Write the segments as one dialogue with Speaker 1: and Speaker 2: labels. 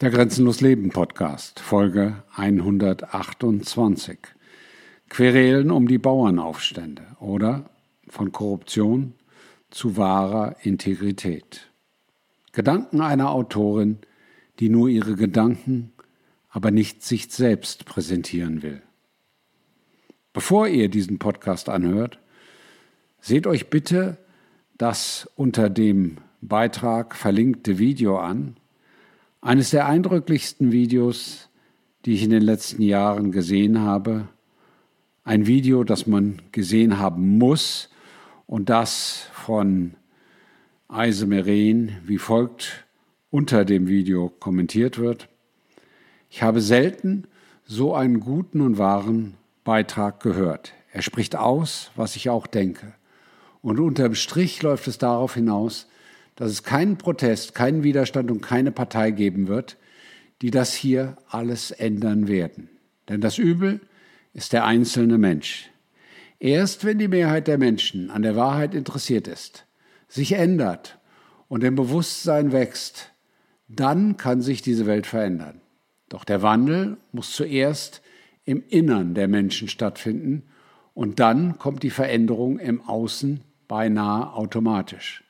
Speaker 1: Der Grenzenlos Leben Podcast, Folge 128. Querelen um die Bauernaufstände oder von Korruption zu wahrer Integrität. Gedanken einer Autorin, die nur ihre Gedanken, aber nicht sich selbst präsentieren will. Bevor ihr diesen Podcast anhört, seht euch bitte das unter dem Beitrag verlinkte Video an, eines der eindrücklichsten Videos, die ich in den letzten Jahren gesehen habe. Ein Video, das man gesehen haben muss und das von Eise Meren wie folgt unter dem Video kommentiert wird. Ich habe selten so einen guten und wahren Beitrag gehört. Er spricht aus, was ich auch denke. Und unterm Strich läuft es darauf hinaus, dass es keinen Protest, keinen Widerstand und keine Partei geben wird, die das hier alles ändern werden. Denn das Übel ist der einzelne Mensch. Erst wenn die Mehrheit der Menschen an der Wahrheit interessiert ist, sich ändert und im Bewusstsein wächst, dann kann sich diese Welt verändern. Doch der Wandel muss zuerst im Innern der Menschen stattfinden und dann kommt die Veränderung im Außen beinahe automatisch.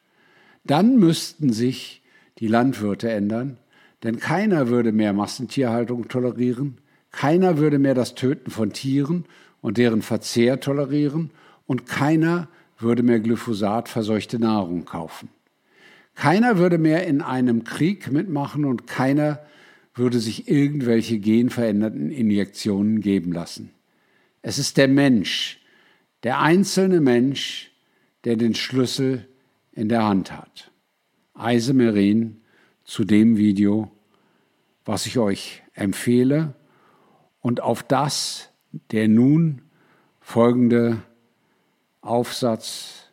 Speaker 1: Dann müssten sich die Landwirte ändern, denn keiner würde mehr Massentierhaltung tolerieren, keiner würde mehr das Töten von Tieren und deren Verzehr tolerieren und keiner würde mehr Glyphosat verseuchte Nahrung kaufen. Keiner würde mehr in einem Krieg mitmachen und keiner würde sich irgendwelche genveränderten Injektionen geben lassen. Es ist der Mensch, der einzelne Mensch, der den Schlüssel in der Hand hat. Eise Merin zu dem Video, was ich euch empfehle und auf das der nun folgende Aufsatz,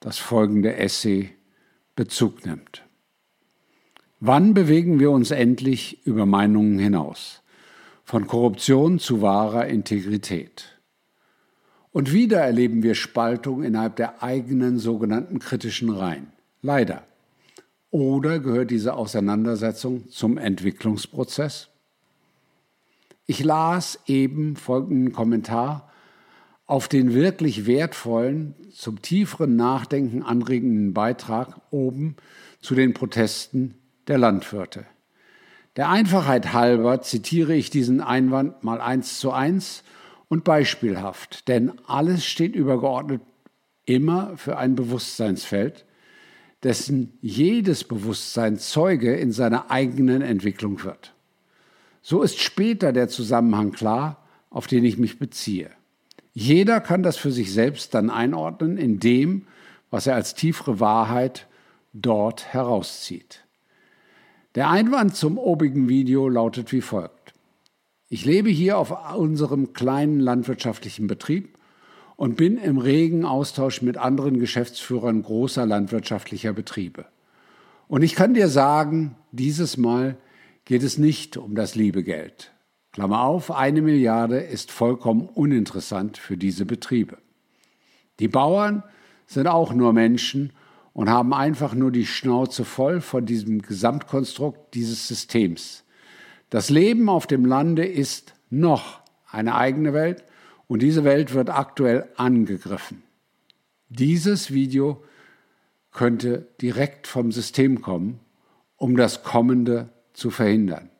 Speaker 1: das folgende Essay Bezug nimmt. Wann bewegen wir uns endlich über Meinungen hinaus? Von Korruption zu wahrer Integrität. Und wieder erleben wir Spaltung innerhalb der eigenen sogenannten kritischen Reihen. Leider. Oder gehört diese Auseinandersetzung zum Entwicklungsprozess? Ich las eben folgenden Kommentar auf den wirklich wertvollen, zum tieferen Nachdenken anregenden Beitrag oben zu den Protesten der Landwirte. Der Einfachheit halber zitiere ich diesen Einwand mal eins zu eins und beispielhaft, denn alles steht übergeordnet immer für ein Bewusstseinsfeld, dessen jedes Bewusstsein Zeuge in seiner eigenen Entwicklung wird. So ist später der Zusammenhang klar, auf den ich mich beziehe. Jeder kann das für sich selbst dann einordnen in dem, was er als tiefere Wahrheit dort herauszieht. Der Einwand zum obigen Video lautet wie folgt. Ich lebe hier auf unserem kleinen landwirtschaftlichen Betrieb und bin im regen Austausch mit anderen Geschäftsführern großer landwirtschaftlicher Betriebe. Und ich kann dir sagen, dieses Mal geht es nicht um das liebe Geld. Klammer auf, eine Milliarde ist vollkommen uninteressant für diese Betriebe. Die Bauern sind auch nur Menschen und haben einfach nur die Schnauze voll von diesem Gesamtkonstrukt dieses Systems. Das Leben auf dem Lande ist noch eine eigene Welt und diese Welt wird aktuell angegriffen. Dieses Video könnte direkt vom System kommen, um das Kommende zu verhindern.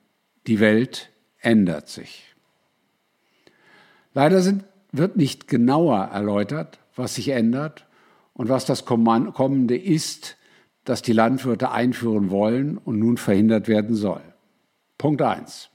Speaker 1: Die Welt ändert sich. Leider sind, wird nicht genauer erläutert, was sich ändert und was das Kommende ist, das die Landwirte einführen wollen und nun verhindert werden soll. Punkt 1.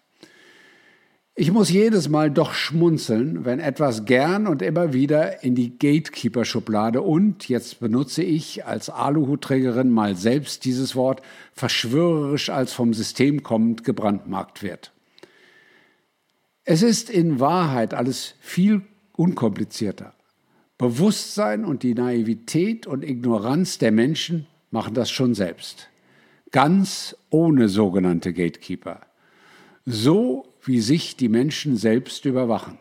Speaker 1: Ich muss jedes Mal doch schmunzeln, wenn etwas gern und immer wieder in die Gatekeeper-Schublade und, jetzt benutze ich als Aluhutträgerin mal selbst dieses Wort, verschwörerisch als vom System kommend gebrandmarkt wird. Es ist in Wahrheit alles viel unkomplizierter. Bewusstsein und die Naivität und Ignoranz der Menschen machen das schon selbst. Ganz ohne sogenannte Gatekeeper so wie sich die Menschen selbst überwachen.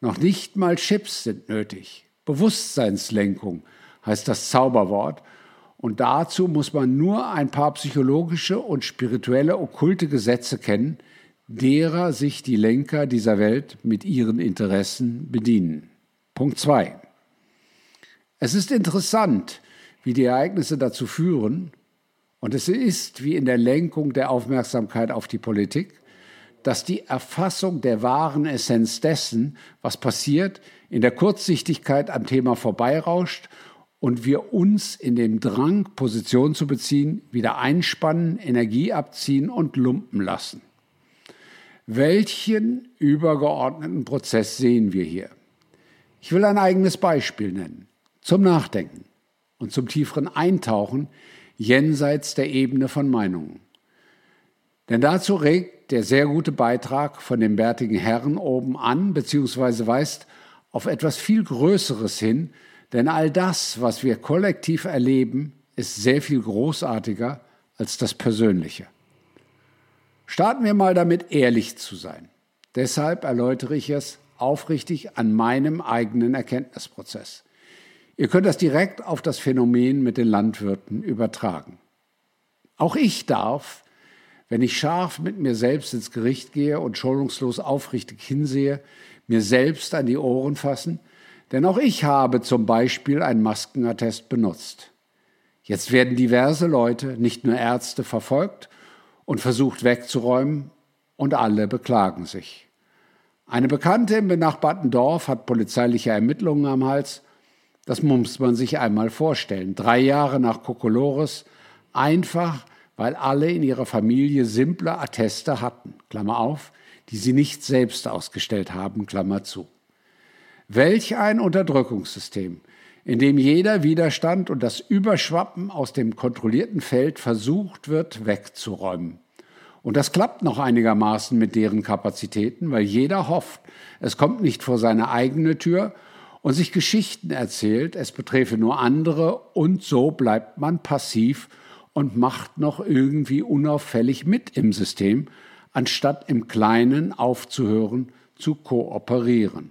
Speaker 1: Noch nicht mal Chips sind nötig. Bewusstseinslenkung heißt das Zauberwort Und dazu muss man nur ein paar psychologische und spirituelle okkulte Gesetze kennen, derer sich die Lenker dieser Welt mit ihren Interessen bedienen. Punkt 2. Es ist interessant, wie die Ereignisse dazu führen, und es ist wie in der Lenkung der Aufmerksamkeit auf die Politik, dass die Erfassung der wahren Essenz dessen, was passiert, in der Kurzsichtigkeit am Thema vorbeirauscht und wir uns in dem Drang, Position zu beziehen, wieder einspannen, Energie abziehen und lumpen lassen. Welchen übergeordneten Prozess sehen wir hier? Ich will ein eigenes Beispiel nennen, zum Nachdenken und zum tieferen Eintauchen jenseits der Ebene von Meinungen. Denn dazu regt der sehr gute Beitrag von dem bärtigen Herrn oben an, beziehungsweise weist auf etwas viel Größeres hin, denn all das, was wir kollektiv erleben, ist sehr viel großartiger als das Persönliche. Starten wir mal damit, ehrlich zu sein. Deshalb erläutere ich es aufrichtig an meinem eigenen Erkenntnisprozess. Ihr könnt das direkt auf das Phänomen mit den Landwirten übertragen. Auch ich darf, wenn ich scharf mit mir selbst ins Gericht gehe und schonungslos aufrichtig hinsehe, mir selbst an die Ohren fassen, denn auch ich habe zum Beispiel ein Maskenattest benutzt. Jetzt werden diverse Leute, nicht nur Ärzte, verfolgt und versucht wegzuräumen und alle beklagen sich. Eine Bekannte im benachbarten Dorf hat polizeiliche Ermittlungen am Hals. Das muss man sich einmal vorstellen. Drei Jahre nach Kokolores, einfach weil alle in ihrer Familie simple Atteste hatten, Klammer auf, die sie nicht selbst ausgestellt haben, Klammer zu. Welch ein Unterdrückungssystem, in dem jeder Widerstand und das Überschwappen aus dem kontrollierten Feld versucht wird wegzuräumen. Und das klappt noch einigermaßen mit deren Kapazitäten, weil jeder hofft, es kommt nicht vor seine eigene Tür und sich Geschichten erzählt, es betreffe nur andere und so bleibt man passiv und macht noch irgendwie unauffällig mit im System, anstatt im Kleinen aufzuhören zu kooperieren.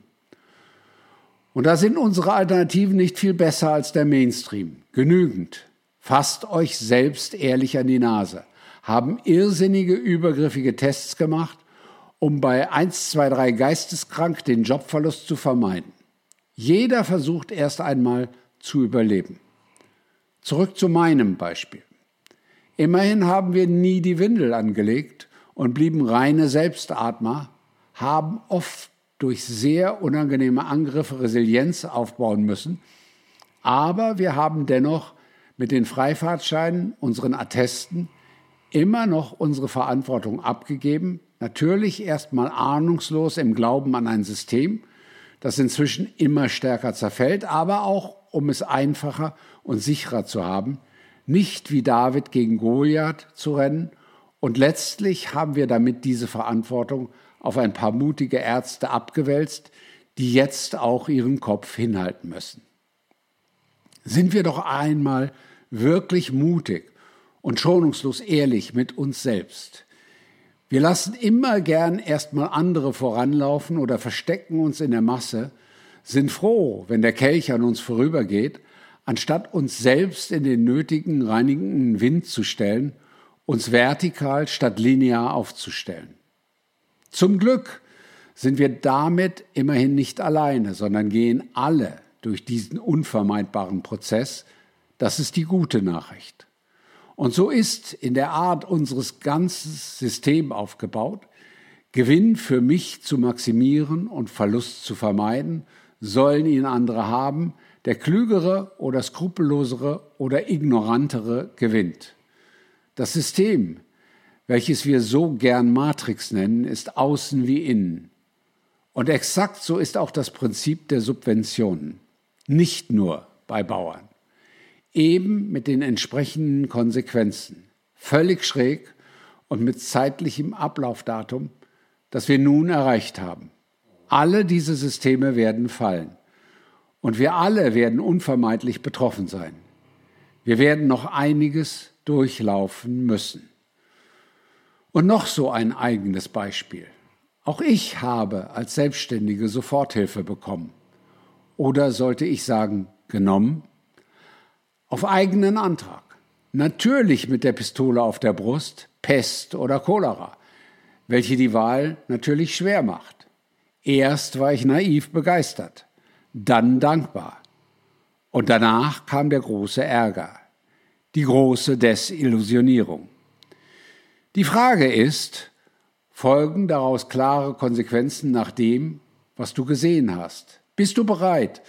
Speaker 1: Und da sind unsere Alternativen nicht viel besser als der Mainstream. Genügend. Fasst euch selbst ehrlich an die Nase. Haben irrsinnige, übergriffige Tests gemacht, um bei 1, 2, 3 geisteskrank den Jobverlust zu vermeiden. Jeder versucht erst einmal zu überleben. Zurück zu meinem Beispiel. Immerhin haben wir nie die Windel angelegt und blieben reine Selbstatmer, haben oft durch sehr unangenehme Angriffe Resilienz aufbauen müssen. Aber wir haben dennoch mit den Freifahrtscheinen, unseren Attesten, immer noch unsere Verantwortung abgegeben. Natürlich erstmal ahnungslos im Glauben an ein System, das inzwischen immer stärker zerfällt, aber auch, um es einfacher und sicherer zu haben, nicht wie David gegen Goliath zu rennen. Und letztlich haben wir damit diese Verantwortung auf ein paar mutige Ärzte abgewälzt, die jetzt auch ihren Kopf hinhalten müssen. Sind wir doch einmal wirklich mutig und schonungslos ehrlich mit uns selbst. Wir lassen immer gern erstmal andere voranlaufen oder verstecken uns in der Masse, sind froh, wenn der Kelch an uns vorübergeht, anstatt uns selbst in den nötigen reinigenden Wind zu stellen, uns vertikal statt linear aufzustellen. Zum Glück sind wir damit immerhin nicht alleine, sondern gehen alle durch diesen unvermeidbaren Prozess. Das ist die gute Nachricht. Und so ist in der Art unseres ganzen Systems aufgebaut, Gewinn für mich zu maximieren und Verlust zu vermeiden, sollen ihn andere haben, der klügere oder skrupellosere oder ignorantere gewinnt. Das System, welches wir so gern Matrix nennen, ist außen wie innen. Und exakt so ist auch das Prinzip der Subventionen. Nicht nur bei Bauern. Eben mit den entsprechenden Konsequenzen. Völlig schräg und mit zeitlichem Ablaufdatum, das wir nun erreicht haben. Alle diese Systeme werden fallen. Und wir alle werden unvermeidlich betroffen sein. Wir werden noch einiges durchlaufen müssen. Und noch so ein eigenes Beispiel. Auch ich habe als Selbstständige Soforthilfe bekommen. Oder sollte ich sagen, genommen? Auf eigenen Antrag. Natürlich mit der Pistole auf der Brust, Pest oder Cholera, welche die Wahl natürlich schwer macht. Erst war ich naiv begeistert, dann dankbar. Und danach kam der große Ärger, die große Desillusionierung. Die Frage ist, folgen daraus klare Konsequenzen nach dem, was du gesehen hast? Bist du bereit,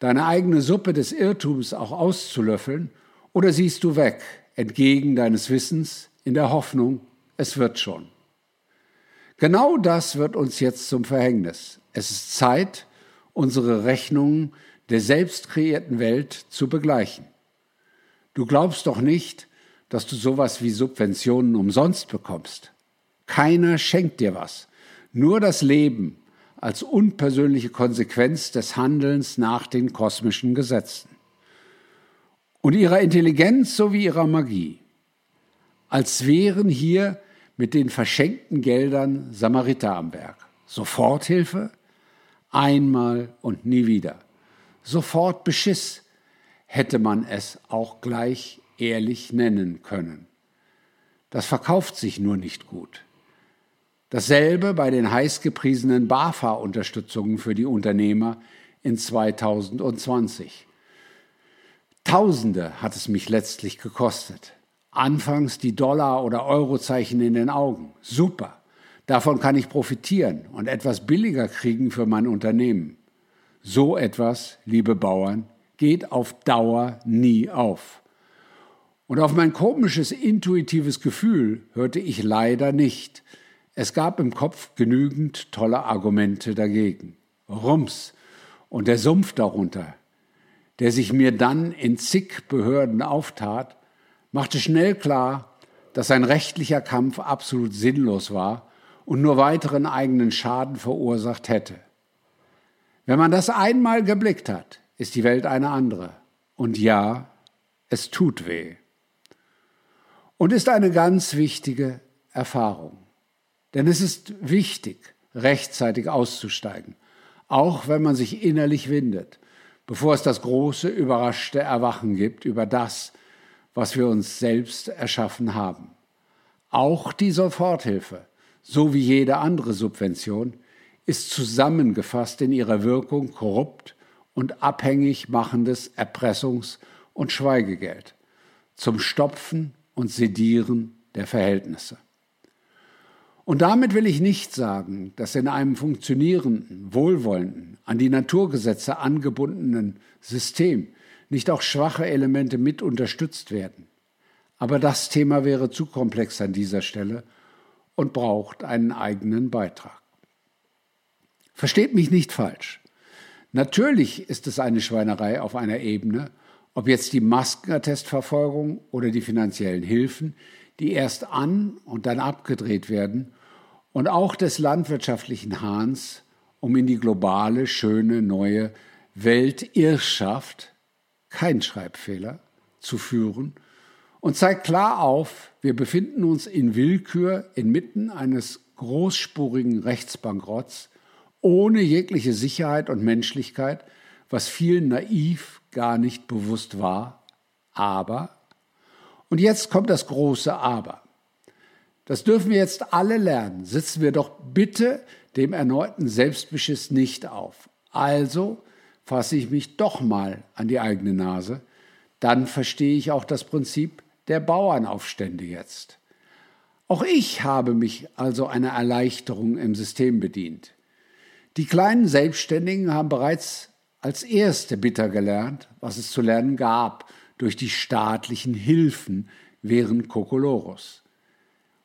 Speaker 1: deine eigene Suppe des Irrtums auch auszulöffeln, oder siehst du weg, entgegen deines Wissens, in der Hoffnung, es wird schon? Genau das wird uns jetzt zum Verhängnis. Es ist Zeit, unsere Rechnungen der selbst kreierten Welt zu begleichen. Du glaubst doch nicht, dass du sowas wie Subventionen umsonst bekommst. Keiner schenkt dir was. Nur das Leben als unpersönliche Konsequenz des Handelns nach den kosmischen Gesetzen. Und ihrer Intelligenz sowie ihrer Magie. Als wären hier mit den verschenkten Geldern Samariter am Werk. Soforthilfe? Einmal und nie wieder. Sofort Beschiss hätte man es auch gleich ehrlich nennen können. Das verkauft sich nur nicht gut. Dasselbe bei den heißgepriesenen BAFA-Unterstützungen für die Unternehmer in 2020. Tausende hat es mich letztlich gekostet. Anfangs die Dollar- oder Eurozeichen in den Augen. Super. Davon kann ich profitieren und etwas billiger kriegen für mein Unternehmen. So etwas, liebe Bauern, geht auf Dauer nie auf. Und auf mein komisches intuitives Gefühl hörte ich leider nicht. Es gab im Kopf genügend tolle Argumente dagegen. Rums und der Sumpf darunter, der sich mir dann in zig Behörden auftat, machte schnell klar, dass ein rechtlicher Kampf absolut sinnlos war und nur weiteren eigenen Schaden verursacht hätte. Wenn man das einmal geblickt hat, ist die Welt eine andere. Und ja, es tut weh. Und ist eine ganz wichtige Erfahrung. Denn es ist wichtig, rechtzeitig auszusteigen, auch wenn man sich innerlich windet, bevor es das große, überraschte Erwachen gibt über das, was wir uns selbst erschaffen haben. Auch die Soforthilfe, so wie jede andere Subvention, ist zusammengefasst in ihrer Wirkung korrupt und abhängig machendes Erpressungs- und Schweigegeld zum Stopfen und Sedieren der Verhältnisse. Und damit will ich nicht sagen, dass in einem funktionierenden, wohlwollenden, an die Naturgesetze angebundenen System nicht auch schwache Elemente mit unterstützt werden. Aber das Thema wäre zu komplex an dieser Stelle und braucht einen eigenen Beitrag. Versteht mich nicht falsch. Natürlich ist es eine Schweinerei auf einer Ebene, ob jetzt die Maskenattestverfolgung oder die finanziellen Hilfen, die erst an und dann abgedreht werden, und auch des landwirtschaftlichen Hahns, um in die globale, schöne, neue Weltirrschaft, kein Schreibfehler, zu führen und zeigt klar auf, wir befinden uns in Willkür inmitten eines großspurigen Rechtsbankrotts, ohne jegliche Sicherheit und Menschlichkeit, was vielen naiv gar nicht bewusst war. Aber, und jetzt kommt das große Aber. Das dürfen wir jetzt alle lernen. Sitzen wir doch bitte dem erneuten Selbstbeschiss nicht auf. Also fasse ich mich doch mal an die eigene Nase. Dann verstehe ich auch das Prinzip der Bauernaufstände jetzt. Auch ich habe mich also einer Erleichterung im System bedient. Die kleinen Selbstständigen haben bereits als Erste bitter gelernt, was es zu lernen gab durch die staatlichen Hilfen während Kokolorus.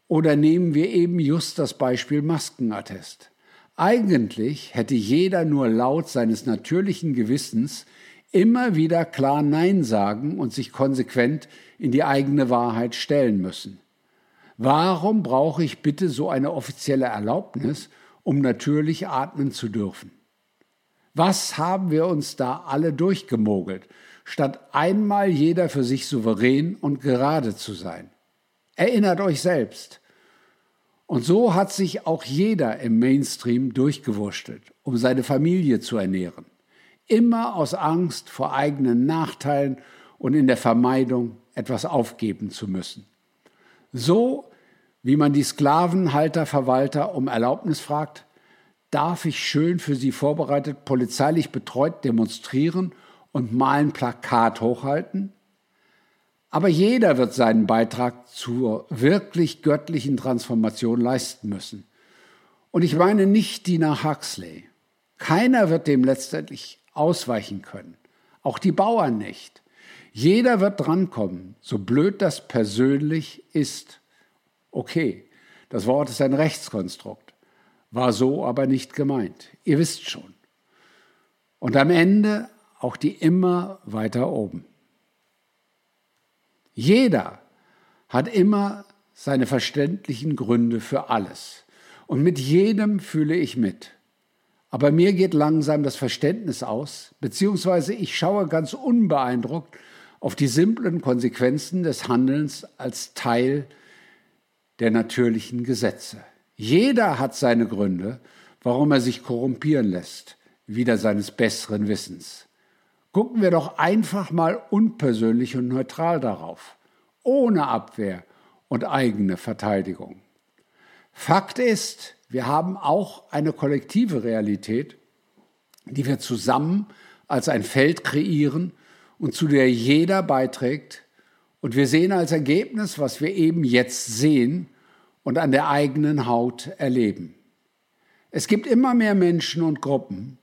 Speaker 1: Oder nehmen wir eben just das Beispiel Maskenattest. Eigentlich hätte jeder nur laut seines natürlichen Gewissens immer wieder klar Nein sagen und sich konsequent in die eigene Wahrheit stellen müssen. Warum brauche ich bitte so eine offizielle Erlaubnis, um natürlich atmen zu dürfen. Was haben wir uns da alle durchgemogelt, statt einmal jeder für sich souverän und gerade zu sein? Erinnert euch selbst. Und so hat sich auch jeder im Mainstream durchgewurschtelt, um seine Familie zu ernähren. Immer aus Angst vor eigenen Nachteilen und in der Vermeidung, etwas aufgeben zu müssen. So wie man die Sklavenhalter, Verwalter um Erlaubnis fragt, darf ich schön für Sie vorbereitet polizeilich betreut demonstrieren und mal ein Plakat hochhalten? Aber jeder wird seinen Beitrag zur wirklich göttlichen Transformation leisten müssen. Und ich meine nicht Dina Huxley. Keiner wird dem letztendlich ausweichen können. Auch die Bauern nicht. Jeder wird drankommen, so blöd das persönlich ist. Okay, das Wort ist ein Rechtskonstrukt, war so aber nicht gemeint. Ihr wisst schon. Und am Ende auch die immer weiter oben. Jeder hat immer seine verständlichen Gründe für alles. Und mit jedem fühle ich mit. Aber mir geht langsam das Verständnis aus, beziehungsweise ich schaue ganz unbeeindruckt auf die simplen Konsequenzen des Handelns als Teil der natürlichen Gesetze. Jeder hat seine Gründe, warum er sich korrumpieren lässt, wieder seines besseren Wissens. Gucken wir doch einfach mal unpersönlich und neutral darauf, ohne Abwehr und eigene Verteidigung. Fakt ist, wir haben auch eine kollektive Realität, die wir zusammen als ein Feld kreieren und zu der jeder beiträgt. Und wir sehen als Ergebnis, was wir eben jetzt sehen und an der eigenen Haut erleben. Es gibt immer mehr Menschen und Gruppen,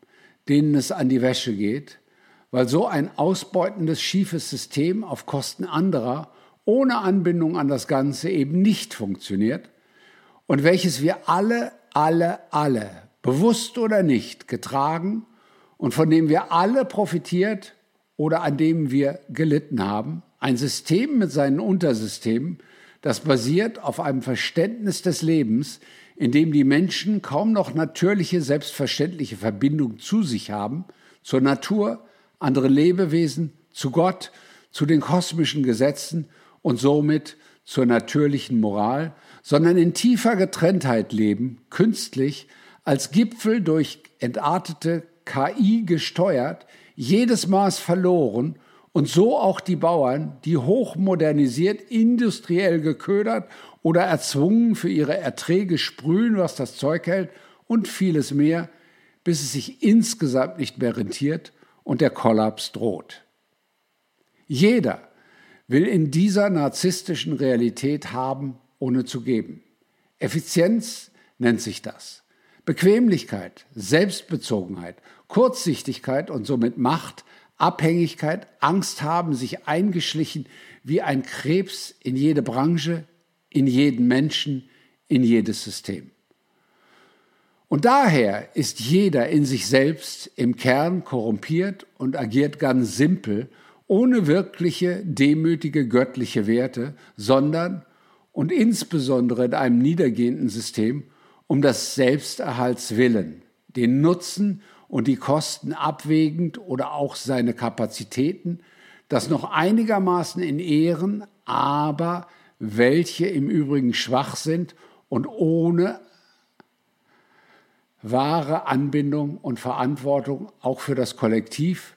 Speaker 1: denen es an die Wäsche geht, weil so ein ausbeutendes, schiefes System auf Kosten anderer ohne Anbindung an das Ganze eben nicht funktioniert und welches wir alle, alle, alle, bewusst oder nicht, getragen und von dem wir alle profitiert oder an dem wir gelitten haben. Ein System mit seinen Untersystemen, das basiert auf einem Verständnis des Lebens, in dem die Menschen kaum noch natürliche, selbstverständliche Verbindung zu sich haben, zur Natur, anderen Lebewesen, zu Gott, zu den kosmischen Gesetzen und somit zur natürlichen Moral, sondern in tiefer Getrenntheit leben, künstlich, als Gipfel durch entartete KI gesteuert, jedes Maß verloren und so auch die Bauern, die hochmodernisiert, industriell geködert oder erzwungen für ihre Erträge sprühen, was das Zeug hält und vieles mehr, bis es sich insgesamt nicht mehr rentiert und der Kollaps droht. Jeder will in dieser narzisstischen Realität haben, ohne zu geben. Effizienz nennt sich das. Bequemlichkeit, Selbstbezogenheit, Kurzsichtigkeit und somit Macht, Abhängigkeit, Angst haben sich eingeschlichen wie ein Krebs in jede Branche, in jeden Menschen, in jedes System. Und daher ist jeder in sich selbst im Kern korrumpiert und agiert ganz simpel ohne wirkliche, demütige göttliche Werte, sondern und insbesondere in einem niedergehenden System um das Selbsterhalts willen, den Nutzen und die Kosten abwägend oder auch seine Kapazitäten, das noch einigermaßen in Ehren, aber welche im Übrigen schwach sind und ohne wahre Anbindung und Verantwortung auch für das Kollektiv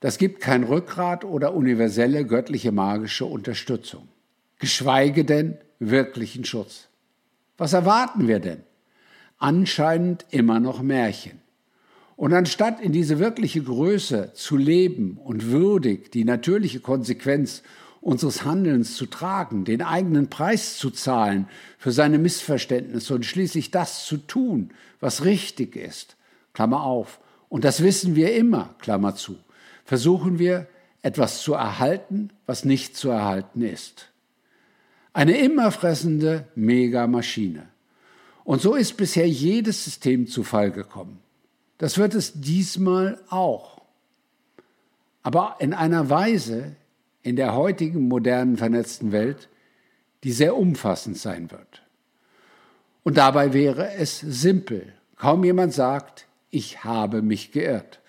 Speaker 1: das gibt kein Rückgrat oder universelle göttliche magische Unterstützung, geschweige denn wirklichen Schutz. Was erwarten wir denn? Anscheinend immer noch Märchen. Und anstatt in diese wirkliche Größe zu leben und würdig die natürliche Konsequenz unseres Handelns zu tragen, den eigenen Preis zu zahlen für seine Missverständnisse und schließlich das zu tun, was richtig ist, Klammer auf, und das wissen wir immer, Klammer zu, versuchen wir etwas zu erhalten, was nicht zu erhalten ist. Eine immer fressende Megamaschine. Und so ist bisher jedes System zu Fall gekommen. Das wird es diesmal auch. Aber in einer Weise in der heutigen modernen vernetzten Welt, die sehr umfassend sein wird. Und dabei wäre es simpel. Kaum jemand sagt, ich habe mich geirrt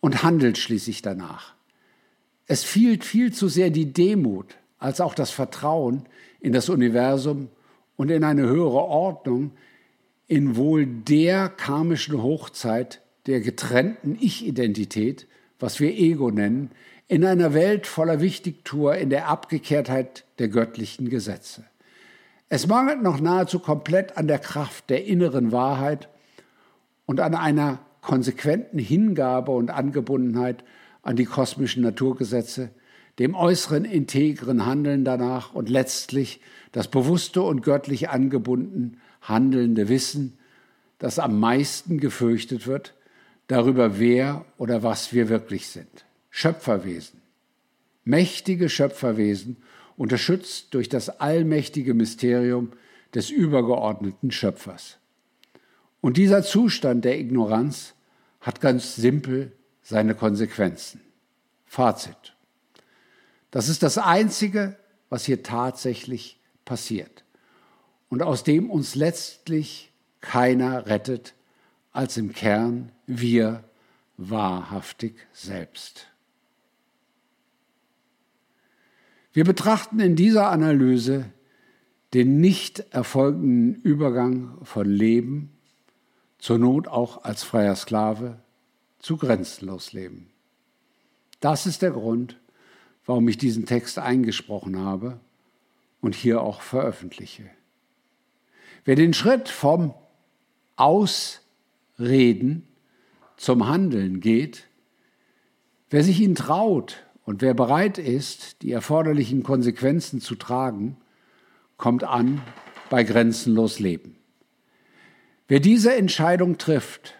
Speaker 1: und handelt schließlich danach. Es fehlt viel zu sehr die Demut als auch das Vertrauen in das Universum und in eine höhere Ordnung, in wohl der karmischen Hochzeit der getrennten Ich-Identität, was wir Ego nennen, in einer Welt voller Wichtigtour in der Abgekehrtheit der göttlichen Gesetze. Es mangelt noch nahezu komplett an der Kraft der inneren Wahrheit und an einer konsequenten Hingabe und Angebundenheit an die kosmischen Naturgesetze, dem äußeren integren Handeln danach und letztlich das bewusste und göttlich angebunden handelnde Wissen, das am meisten gefürchtet wird, darüber wer oder was wir wirklich sind. Schöpferwesen. Mächtige Schöpferwesen, unterstützt durch das allmächtige Mysterium des übergeordneten Schöpfers. Und dieser Zustand der Ignoranz hat ganz simpel seine Konsequenzen. Fazit. Das ist das Einzige, was hier tatsächlich passiert und aus dem uns letztlich keiner rettet als im Kern wir wahrhaftig selbst. Wir betrachten in dieser Analyse den nicht erfolgenden Übergang von Leben, zur Not auch als freier Sklave, zu grenzenlos Leben. Das ist der Grund, warum ich diesen Text eingesprochen habe und hier auch veröffentliche. Wer den Schritt vom Ausreden zum Handeln geht, wer sich ihn traut und wer bereit ist, die erforderlichen Konsequenzen zu tragen, kommt an bei grenzenlos Leben. Wer diese Entscheidung trifft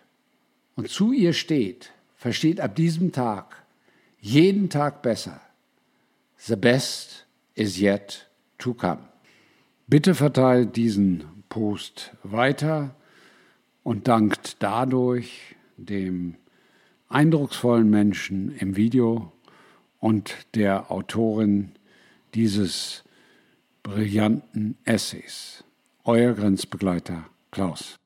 Speaker 1: und zu ihr steht, versteht ab diesem Tag jeden Tag besser. The best is yet to come. Bitte verteilt diesen Post weiter und dankt dadurch dem eindrucksvollen Menschen im Video und der Autorin dieses brillanten Essays. Euer Grenzbegleiter Klaus.